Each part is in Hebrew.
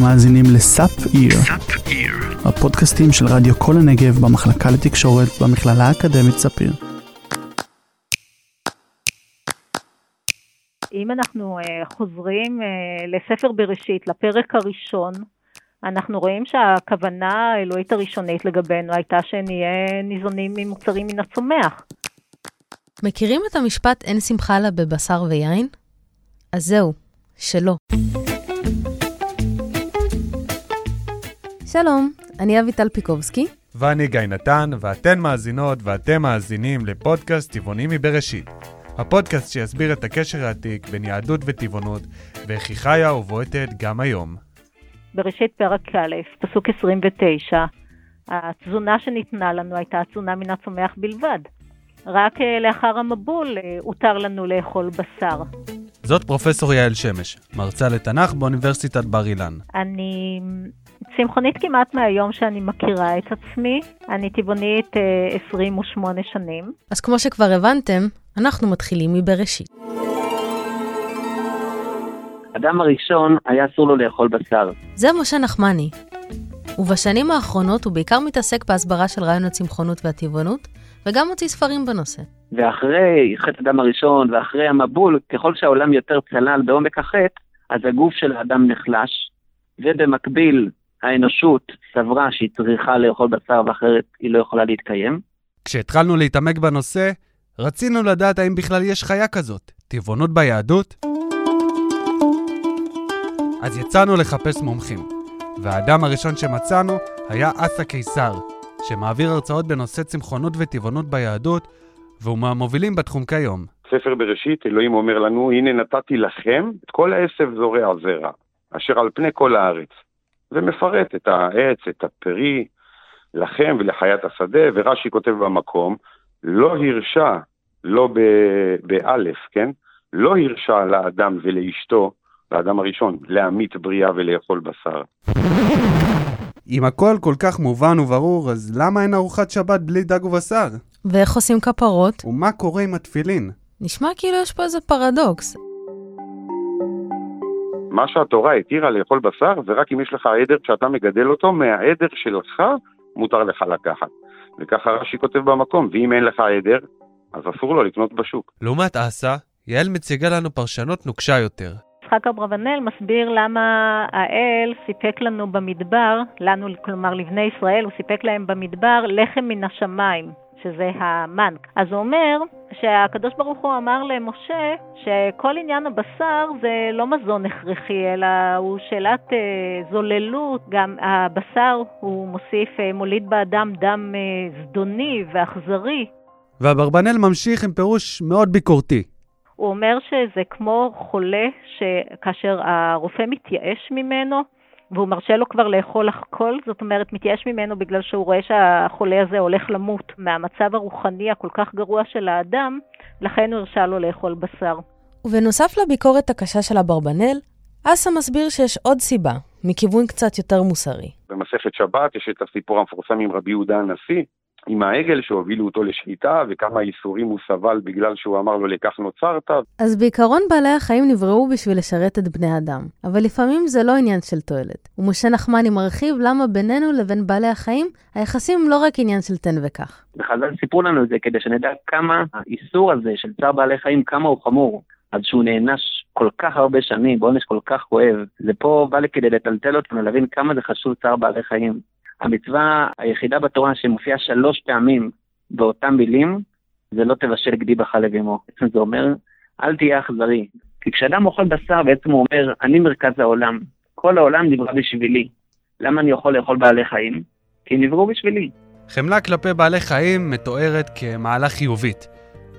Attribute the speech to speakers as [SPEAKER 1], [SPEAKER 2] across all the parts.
[SPEAKER 1] אתם מאזינים לסאפ איר, הפודקאסטים של רדיו כל הנגב במחלקה לתקשורת במכללה האקדמית ספיר.
[SPEAKER 2] אם אנחנו uh, חוזרים uh, לספר בראשית, לפרק הראשון, אנחנו רואים שהכוונה האלוהית הראשונית לגבינו הייתה שנהיה ניזונים ממוצרים מן הצומח.
[SPEAKER 3] מכירים את המשפט אין שמחה לה בבשר ויין? אז זהו, שלא. שלום, אני אביטל פיקובסקי.
[SPEAKER 4] ואני גיא נתן, ואתן מאזינות ואתם מאזינים לפודקאסט טבעונים מבראשית. הפודקאסט שיסביר את הקשר העתיק בין יהדות וטבעונות, ואיך היא חיה ובועטת גם היום.
[SPEAKER 2] בראשית פרק א', פסוק 29, התזונה שניתנה לנו הייתה תזונה מן הצומח בלבד. רק אה, לאחר המבול אה, הותר לנו לאכול בשר.
[SPEAKER 4] זאת פרופסור יעל שמש, מרצה לתנ"ך באוניברסיטת בר אילן.
[SPEAKER 2] אני צמחונית כמעט מהיום שאני מכירה את עצמי, אני טבעונית 28 אה, שנים.
[SPEAKER 3] אז כמו שכבר הבנתם, אנחנו מתחילים מבראשית.
[SPEAKER 5] אדם הראשון היה אסור לו לאכול בשר.
[SPEAKER 3] זה משה נחמני. ובשנים האחרונות הוא בעיקר מתעסק בהסברה של רעיון הצמחונות והטבעונות, וגם מוציא ספרים בנושא.
[SPEAKER 5] ואחרי חטא אדם הראשון ואחרי המבול, ככל שהעולם יותר צלל בעומק החטא, אז הגוף של האדם נחלש, ובמקביל האנושות סברה שהיא צריכה לאכול בשר ואחרת היא לא יכולה להתקיים.
[SPEAKER 4] כשהתחלנו להתעמק בנושא, רצינו לדעת האם בכלל יש חיה כזאת, טבעונות ביהדות? אז יצאנו לחפש מומחים, והאדם הראשון שמצאנו היה אסא קיסר, שמעביר הרצאות בנושא צמחונות וטבעונות ביהדות, והוא מהמובילים בתחום כיום.
[SPEAKER 6] ספר בראשית, אלוהים אומר לנו, הנה נתתי לכם את כל העשב זורע זרע, אשר על פני כל הארץ. ומפרט את העץ, את הפרי, לכם ולחיית השדה, ורש"י כותב במקום, לא הרשה, לא באלף, כן? לא הרשה לאדם ולאשתו, לאדם הראשון, להמית בריאה ולאכול בשר.
[SPEAKER 4] אם הכל כל כך מובן וברור, אז למה אין ארוחת שבת בלי דג ובשר?
[SPEAKER 3] ואיך עושים כפרות?
[SPEAKER 4] ומה קורה עם התפילין?
[SPEAKER 3] נשמע כאילו יש פה איזה פרדוקס.
[SPEAKER 6] מה שהתורה התירה לאכול בשר זה רק אם יש לך עדר שאתה מגדל אותו, מהעדר שלך מותר לך לקחת. וככה רש"י כותב במקום, ואם אין לך עדר, אז אסור לו לקנות בשוק.
[SPEAKER 4] לעומת אסא, יעל מציגה לנו פרשנות נוקשה יותר.
[SPEAKER 2] יצחק אברבנאל מסביר למה האל סיפק לנו במדבר, לנו, כלומר לבני ישראל, הוא סיפק להם במדבר לחם מן השמיים. שזה המן. אז הוא אומר שהקדוש ברוך הוא אמר למשה שכל עניין הבשר זה לא מזון הכרחי, אלא הוא שאלת אה, זוללות. גם הבשר, הוא מוסיף, אה, מוליד באדם דם אה, זדוני ואכזרי.
[SPEAKER 4] ואברבנאל ממשיך עם פירוש מאוד ביקורתי.
[SPEAKER 2] הוא אומר שזה כמו חולה שכאשר הרופא מתייאש ממנו, והוא מרשה לו כבר לאכול הכל, זאת אומרת, מתייאש ממנו בגלל שהוא רואה שהחולה הזה הולך למות מהמצב הרוחני הכל כך גרוע של האדם, לכן הוא הרשה לו לאכול בשר.
[SPEAKER 3] ובנוסף לביקורת הקשה של אברבנאל, אסא מסביר שיש עוד סיבה, מכיוון קצת יותר מוסרי.
[SPEAKER 6] במסכת שבת יש את הסיפור המפורסם עם רבי יהודה הנשיא, עם העגל שהובילו אותו לשחיטה, וכמה ייסורים הוא סבל בגלל שהוא אמר לו לכך נוצרת.
[SPEAKER 3] אז בעיקרון בעלי החיים נבראו בשביל לשרת את בני אדם, אבל לפעמים זה לא עניין של תועלת. ומשה נחמני מרחיב למה בינינו לבין בעלי החיים, היחסים לא רק עניין של תן וקח.
[SPEAKER 5] בחז"ל סיפרו לנו את זה כדי שנדע כמה האיסור הזה של צער בעלי חיים, כמה הוא חמור. אז שהוא נענש כל כך הרבה שנים, בעונש כל כך כואב, זה פה בא לי כדי לטלטל אותנו, להבין כמה זה חשוב צער בעלי חיים. המצווה היחידה בתורה שמופיעה שלוש פעמים באותם מילים, זה לא תבשל גדי בחלב אמו. בעצם זה אומר, אל תהיה אכזרי. כי כשאדם אוכל בשר, בעצם הוא אומר, אני מרכז העולם. כל העולם נברא בשבילי. למה אני יכול לאכול בעלי חיים? כי הם נבראו בשבילי.
[SPEAKER 4] חמלה כלפי בעלי חיים מתוארת כמעלה חיובית,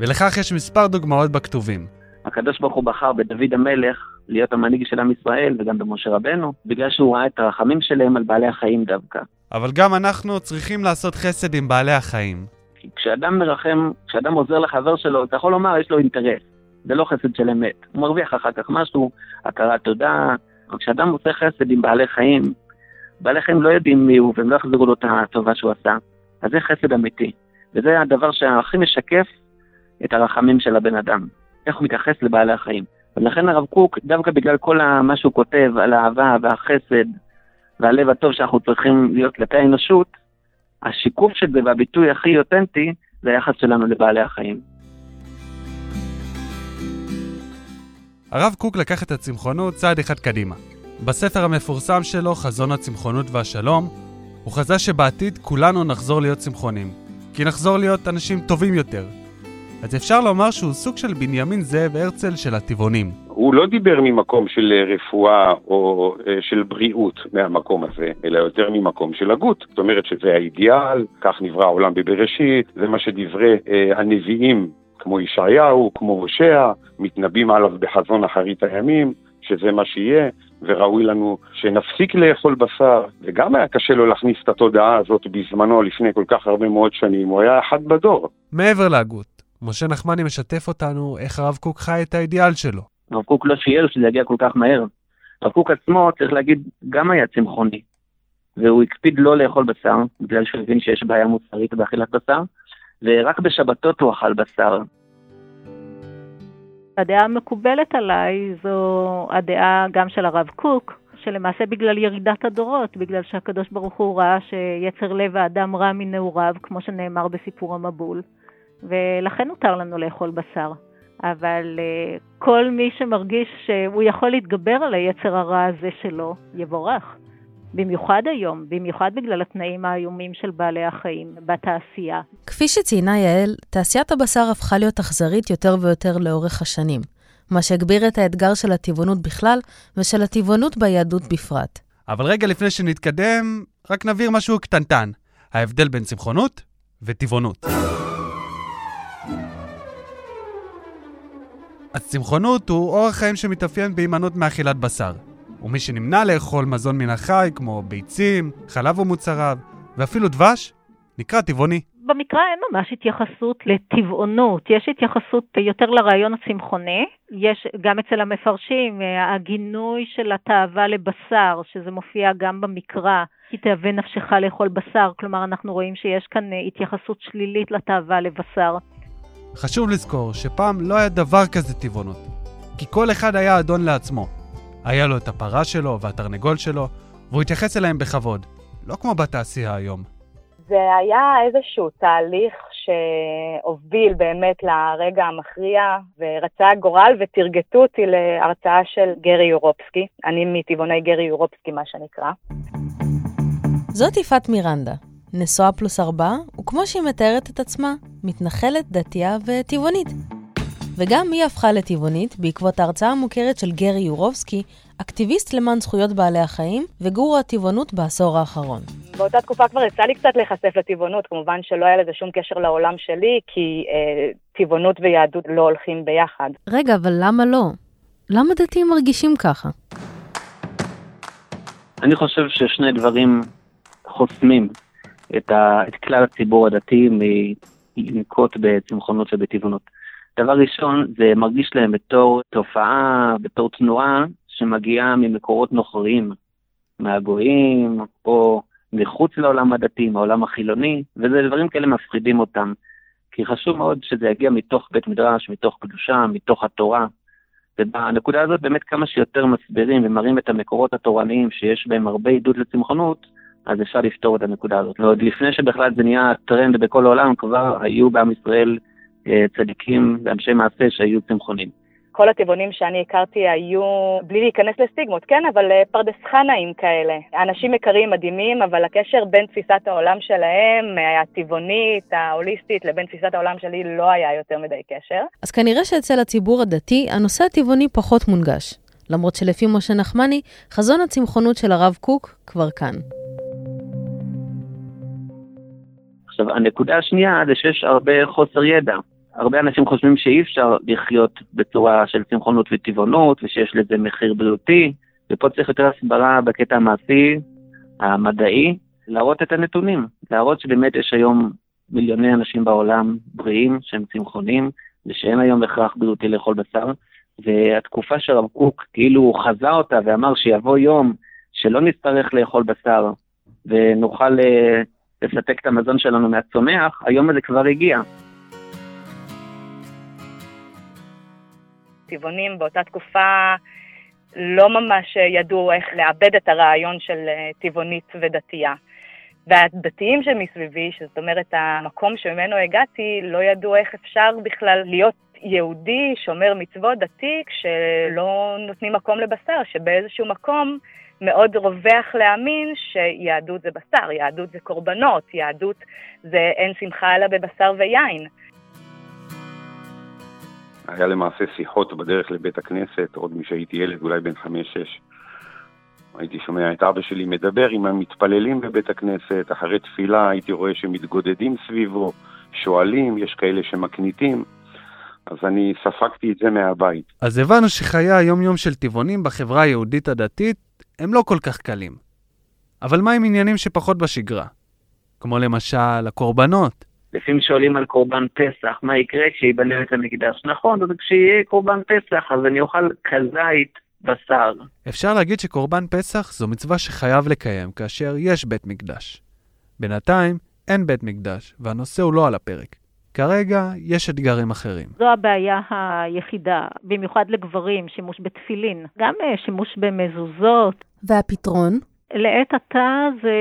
[SPEAKER 4] ולכך יש מספר דוגמאות בכתובים.
[SPEAKER 5] הקדוש ברוך הוא בחר בדוד המלך להיות המנהיג של עם ישראל וגם במשה רבנו, בגלל שהוא ראה את הרחמים שלהם על בעלי החיים דווקא.
[SPEAKER 4] אבל גם אנחנו צריכים לעשות חסד עם בעלי החיים.
[SPEAKER 5] כשאדם מרחם, כשאדם עוזר לחבר שלו, אתה יכול לומר, יש לו אינטרס. זה לא חסד של אמת. הוא מרוויח אחר כך משהו, הכרת תודה. אבל כשאדם עושה חסד עם בעלי חיים, בעלי חיים לא יודעים מי הוא והם לא יחזרו לו את הטובה שהוא עשה. אז זה חסד אמיתי. וזה הדבר שהכי משקף את הרחמים של הבן אדם. איך הוא מתייחס לבעלי החיים. ולכן הרב קוק, דווקא בגלל כל מה שהוא כותב על האהבה והחסד, והלב הטוב שאנחנו צריכים להיות כלפי האנושות, השיקוף של זה והביטוי הכי אותנטי זה היחס שלנו לבעלי החיים.
[SPEAKER 4] הרב קוק לקח את הצמחונות צעד אחד קדימה. בספר המפורסם שלו, חזון הצמחונות והשלום, הוא חזה שבעתיד כולנו נחזור להיות צמחונים, כי נחזור להיות אנשים טובים יותר. אז אפשר לומר שהוא סוג של בנימין זאב הרצל של הטבעונים.
[SPEAKER 6] הוא לא דיבר ממקום של רפואה או אה, של בריאות מהמקום הזה, אלא יותר ממקום של הגות. זאת אומרת שזה האידיאל, כך נברא העולם בבראשית, זה מה שדברי אה, הנביאים כמו ישעיהו, כמו הושע, מתנבאים עליו בחזון אחרית הימים, שזה מה שיהיה, וראוי לנו שנפסיק לאכול בשר, וגם היה קשה לו להכניס את התודעה הזאת בזמנו, לפני כל כך הרבה מאוד שנים, הוא היה אחד בדור.
[SPEAKER 4] מעבר להגות, משה נחמני משתף אותנו איך הרב קוק חי את האידיאל שלו.
[SPEAKER 5] הרב קוק לא שיער שזה יגיע כל כך מהר. הרב קוק עצמו, צריך להגיד, גם היה צמחוני. והוא הקפיד לא לאכול בשר, בגלל שהוא הבין שיש בעיה מוסרית באכילת בשר, ורק בשבתות הוא אכל בשר.
[SPEAKER 2] הדעה המקובלת עליי זו הדעה גם של הרב קוק, שלמעשה בגלל ירידת הדורות, בגלל שהקדוש ברוך הוא ראה שיצר לב האדם רע מנעוריו, כמו שנאמר בסיפור המבול, ולכן הותר לנו לאכול בשר. אבל uh, כל מי שמרגיש שהוא יכול להתגבר על היצר הרע הזה שלו, יבורך. במיוחד היום, במיוחד בגלל התנאים האיומים של בעלי החיים בתעשייה.
[SPEAKER 3] כפי שציינה יעל, תעשיית הבשר הפכה להיות אכזרית יותר ויותר לאורך השנים, מה שהגביר את האתגר של הטבעונות בכלל ושל הטבעונות ביהדות בפרט.
[SPEAKER 4] אבל רגע לפני שנתקדם, רק נבהיר משהו קטנטן. ההבדל בין צמחונות וטבעונות. הצמחונות הוא אורח חיים שמתאפיין בהימנעות מאכילת בשר. ומי שנמנע לאכול מזון מן החי, כמו ביצים, חלב ומוצריו, ואפילו דבש, נקרא טבעוני.
[SPEAKER 2] במקרא אין ממש התייחסות לטבעונות, יש התייחסות יותר לרעיון הצמחוני, יש גם אצל המפרשים הגינוי של התאווה לבשר, שזה מופיע גם במקרא, כי תאווה נפשך לאכול בשר, כלומר אנחנו רואים שיש כאן התייחסות שלילית לתאווה לבשר.
[SPEAKER 4] חשוב לזכור שפעם לא היה דבר כזה טבעונות, כי כל אחד היה אדון לעצמו. היה לו את הפרה שלו והתרנגול שלו, והוא התייחס אליהם בכבוד, לא כמו בתעשייה היום.
[SPEAKER 7] זה היה איזשהו תהליך שהוביל באמת לרגע המכריע, ורצה גורל ותרגטו אותי להרצאה של גרי יורופסקי. אני מטבעוני גרי יורופסקי, מה שנקרא.
[SPEAKER 3] זאת יפעת מירנדה, נשואה פלוס ארבעה, וכמו שהיא מתארת את עצמה, מתנחלת, דתייה וטבעונית. וגם היא הפכה לטבעונית בעקבות ההרצאה המוכרת של גרי יורובסקי, אקטיביסט למען זכויות בעלי החיים וגורו הטבעונות בעשור האחרון.
[SPEAKER 7] באותה תקופה כבר יצא לי קצת להיחשף לטבעונות, כמובן שלא היה לזה שום קשר לעולם שלי, כי אה, טבעונות ויהדות לא הולכים ביחד.
[SPEAKER 3] רגע, אבל למה לא? למה דתיים מרגישים ככה?
[SPEAKER 5] אני חושב ששני דברים חוסמים את, ה, את כלל הציבור הדתי מלנקוט בצמחונות ובטבעונות. דבר ראשון, זה מרגיש להם בתור תופעה, בתור תנועה שמגיעה ממקורות נוכריים, מהגויים, או מחוץ לעולם הדתי, מהעולם החילוני, וזה דברים כאלה מפחידים אותם. כי חשוב מאוד שזה יגיע מתוך בית מדרש, מתוך קדושה, מתוך התורה. ובנקודה הזאת באמת כמה שיותר מסבירים ומראים את המקורות התורניים שיש בהם הרבה עידוד לצמחונות, אז אפשר לפתור את הנקודה הזאת. ועוד לפני שבכלל זה נהיה טרנד בכל העולם, כבר היו בעם ישראל אה, צדיקים ואנשי מעשה שהיו צמחונים.
[SPEAKER 7] כל הטבעונים שאני הכרתי היו, בלי להיכנס לסטיגמות, כן, אבל אה, פרדס חנהאים כאלה. אנשים יקרים, מדהימים, אבל הקשר בין תפיסת העולם שלהם, אה, הטבעונית, ההוליסטית, לבין תפיסת העולם שלי לא היה יותר מדי קשר.
[SPEAKER 3] אז כנראה שאצל הציבור הדתי, הנושא הטבעוני פחות מונגש. למרות שלפי משה נחמני, חזון הצמחונות של הרב קוק כבר כאן.
[SPEAKER 5] עכשיו, הנקודה השנייה זה שיש הרבה חוסר ידע. הרבה אנשים חושבים שאי אפשר לחיות בצורה של צמחונות וטבעונות, ושיש לזה מחיר בריאותי, ופה צריך יותר הסברה בקטע המעשי, המדעי, להראות את הנתונים, להראות שבאמת יש היום מיליוני אנשים בעולם בריאים שהם צמחונים, ושאין היום הכרח בריאותי לאכול בשר, והתקופה של הרב קוק, כאילו הוא חזה אותה ואמר שיבוא יום שלא נצטרך לאכול בשר, ונוכל אה, לספק את המזון שלנו מהצומח, היום הזה כבר הגיע.
[SPEAKER 7] טבעונים באותה תקופה לא ממש ידעו איך לאבד את הרעיון של טבעונית ודתייה. והדתיים שמסביבי, שזאת אומרת המקום שממנו הגעתי, לא ידעו איך אפשר בכלל להיות יהודי, שומר מצוות, דתי, כשלא נותנים מקום לבשר, שבאיזשהו מקום מאוד רווח להאמין שיהדות זה בשר, יהדות זה קורבנות, יהדות זה אין שמחה אלא בבשר ויין.
[SPEAKER 6] היה למעשה שיחות בדרך לבית הכנסת, עוד משהייתי ילד, אולי בן חמש-שש. הייתי שומע את אבא שלי מדבר עם המתפללים בבית הכנסת, אחרי תפילה הייתי רואה שמתגודדים סביבו, שואלים, יש כאלה שמקניטים, אז אני ספגתי את זה מהבית.
[SPEAKER 4] אז הבנו שחיי היום-יום של טבעונים בחברה היהודית הדתית הם לא כל כך קלים. אבל מה עם עניינים שפחות בשגרה? כמו למשל הקורבנות.
[SPEAKER 5] לפעמים שואלים על קורבן פסח, מה יקרה כשיבנה את המקדש? נכון, אז כשיהיה קורבן פסח, אז אני אוכל כזית בשר.
[SPEAKER 4] אפשר להגיד שקורבן פסח זו מצווה שחייב לקיים כאשר יש בית מקדש. בינתיים אין בית מקדש, והנושא הוא לא על הפרק. כרגע יש אתגרים אחרים.
[SPEAKER 2] זו הבעיה היחידה, במיוחד לגברים, שימוש בתפילין, גם אה, שימוש במזוזות.
[SPEAKER 3] והפתרון?
[SPEAKER 2] לעת עתה זה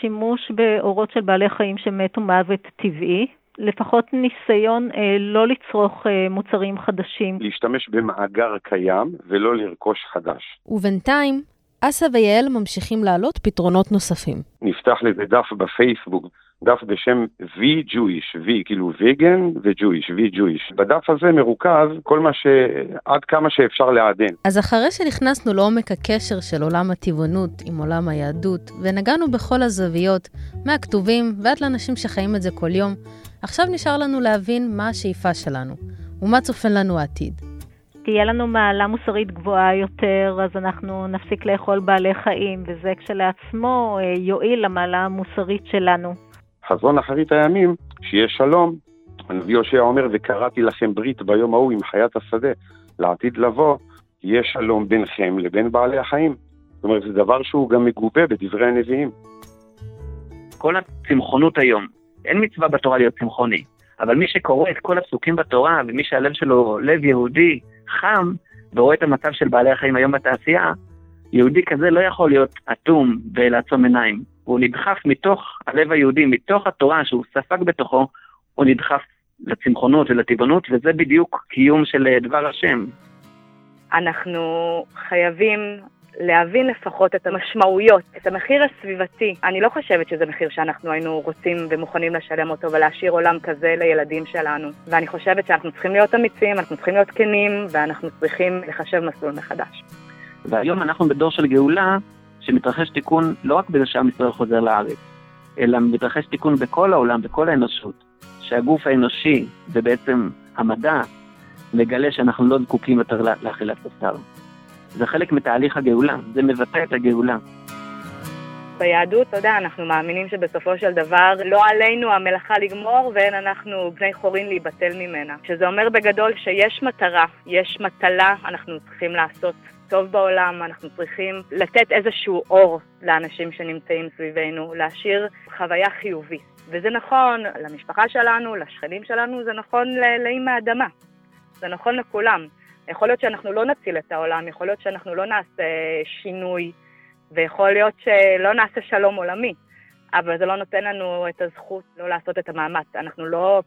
[SPEAKER 2] שימוש באורות של בעלי חיים שמתו מוות טבעי, לפחות ניסיון אה, לא לצרוך אה, מוצרים חדשים.
[SPEAKER 6] להשתמש במאגר קיים ולא לרכוש חדש.
[SPEAKER 3] ובינתיים, אסה ויעל ממשיכים להעלות פתרונות נוספים.
[SPEAKER 6] נפתח לזה דף בפייסבוק, דף בשם V-Jewish, V כאילו ויגן ו-Jewish, V-Jewish. בדף הזה מרוכז כל מה ש... עד כמה שאפשר לעדן.
[SPEAKER 3] אז אחרי שנכנסנו לעומק הקשר של עולם הטבעונות עם עולם היהדות, ונגענו בכל הזוויות, מהכתובים ועד לאנשים שחיים את זה כל יום, עכשיו נשאר לנו להבין מה השאיפה שלנו, ומה צופן לנו העתיד.
[SPEAKER 2] תהיה לנו מעלה מוסרית גבוהה יותר, אז אנחנו נפסיק לאכול בעלי חיים, וזה כשלעצמו אה, יועיל למעלה המוסרית שלנו.
[SPEAKER 6] חזון אחרית הימים, שיהיה שלום. הנביא הושע אומר, וקראתי לכם ברית ביום ההוא עם חיית השדה, לעתיד לבוא, יהיה שלום ביניכם לבין בעלי החיים. זאת אומרת, זה דבר שהוא גם מגובה בדברי הנביאים.
[SPEAKER 5] כל הצמחונות היום, אין מצווה בתורה להיות צמחוני, אבל מי שקורא את כל הפסוקים בתורה, ומי שהלב שלו לב יהודי, חם, ורואה את המצב של בעלי החיים היום בתעשייה, יהודי כזה לא יכול להיות אטום ולעצום עיניים. הוא נדחף מתוך הלב היהודי, מתוך התורה שהוא ספג בתוכו, הוא נדחף לצמחונות ולטבעונות, וזה בדיוק קיום של אה, דבר השם.
[SPEAKER 7] אנחנו חייבים להבין לפחות את המשמעויות, את המחיר הסביבתי. אני לא חושבת שזה מחיר שאנחנו היינו רוצים ומוכנים לשלם אותו ולהשאיר עולם כזה לילדים שלנו. ואני חושבת שאנחנו צריכים להיות אמיצים, אנחנו צריכים להיות כנים, ואנחנו צריכים לחשב מסלול מחדש.
[SPEAKER 5] והיום אנחנו בדור של גאולה, שמתרחש תיקון לא רק בזה שעם ישראל חוזר לארץ, אלא מתרחש תיקון בכל העולם, בכל האנושות, שהגוף האנושי ובעצם המדע מגלה שאנחנו לא זקוקים יותר לאכילת בשר. זה חלק מתהליך הגאולה, זה מבטא את הגאולה.
[SPEAKER 7] ביהדות, אתה יודע, אנחנו מאמינים שבסופו של דבר לא עלינו המלאכה לגמור ואין אנחנו בני חורין להיבטל ממנה. שזה אומר בגדול שיש מטרה, יש מטלה, אנחנו צריכים לעשות טוב בעולם, אנחנו צריכים לתת איזשהו אור לאנשים שנמצאים סביבנו, להשאיר חוויה חיובית. וזה נכון למשפחה שלנו, לשכנים שלנו, זה נכון לאם האדמה. זה נכון לכולם. יכול להיות שאנחנו לא נציל את העולם, יכול להיות שאנחנו לא נעשה שינוי, ויכול להיות שלא נעשה שלום עולמי, אבל זה לא נותן לנו את הזכות לא לעשות את המאמץ. אנחנו לא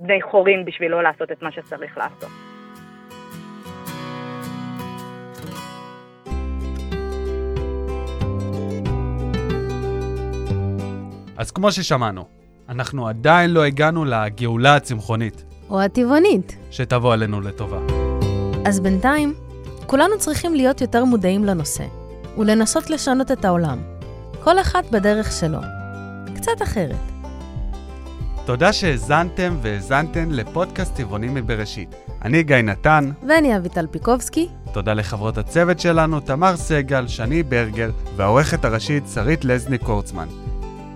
[SPEAKER 7] בני חורים בשביל לא לעשות את מה שצריך לעשות.
[SPEAKER 4] אז כמו ששמענו, אנחנו עדיין לא הגענו לגאולה הצמחונית.
[SPEAKER 3] או הטבעונית.
[SPEAKER 4] שתבוא עלינו לטובה.
[SPEAKER 3] אז בינתיים, כולנו צריכים להיות יותר מודעים לנושא, ולנסות לשנות את העולם. כל אחד בדרך שלו. קצת אחרת.
[SPEAKER 4] תודה שהאזנתם והאזנתן לפודקאסט טבעונים מבראשית. אני גיא נתן.
[SPEAKER 3] ואני אביטל פיקובסקי.
[SPEAKER 4] תודה לחברות הצוות שלנו, תמר סגל, שני ברגר, והעורכת הראשית שרית לזני קורצמן.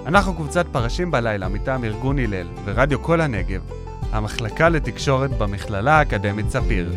[SPEAKER 4] אנחנו קבוצת פרשים בלילה מטעם ארגון הלל ורדיו כל הנגב, המחלקה לתקשורת במכללה האקדמית ספיר.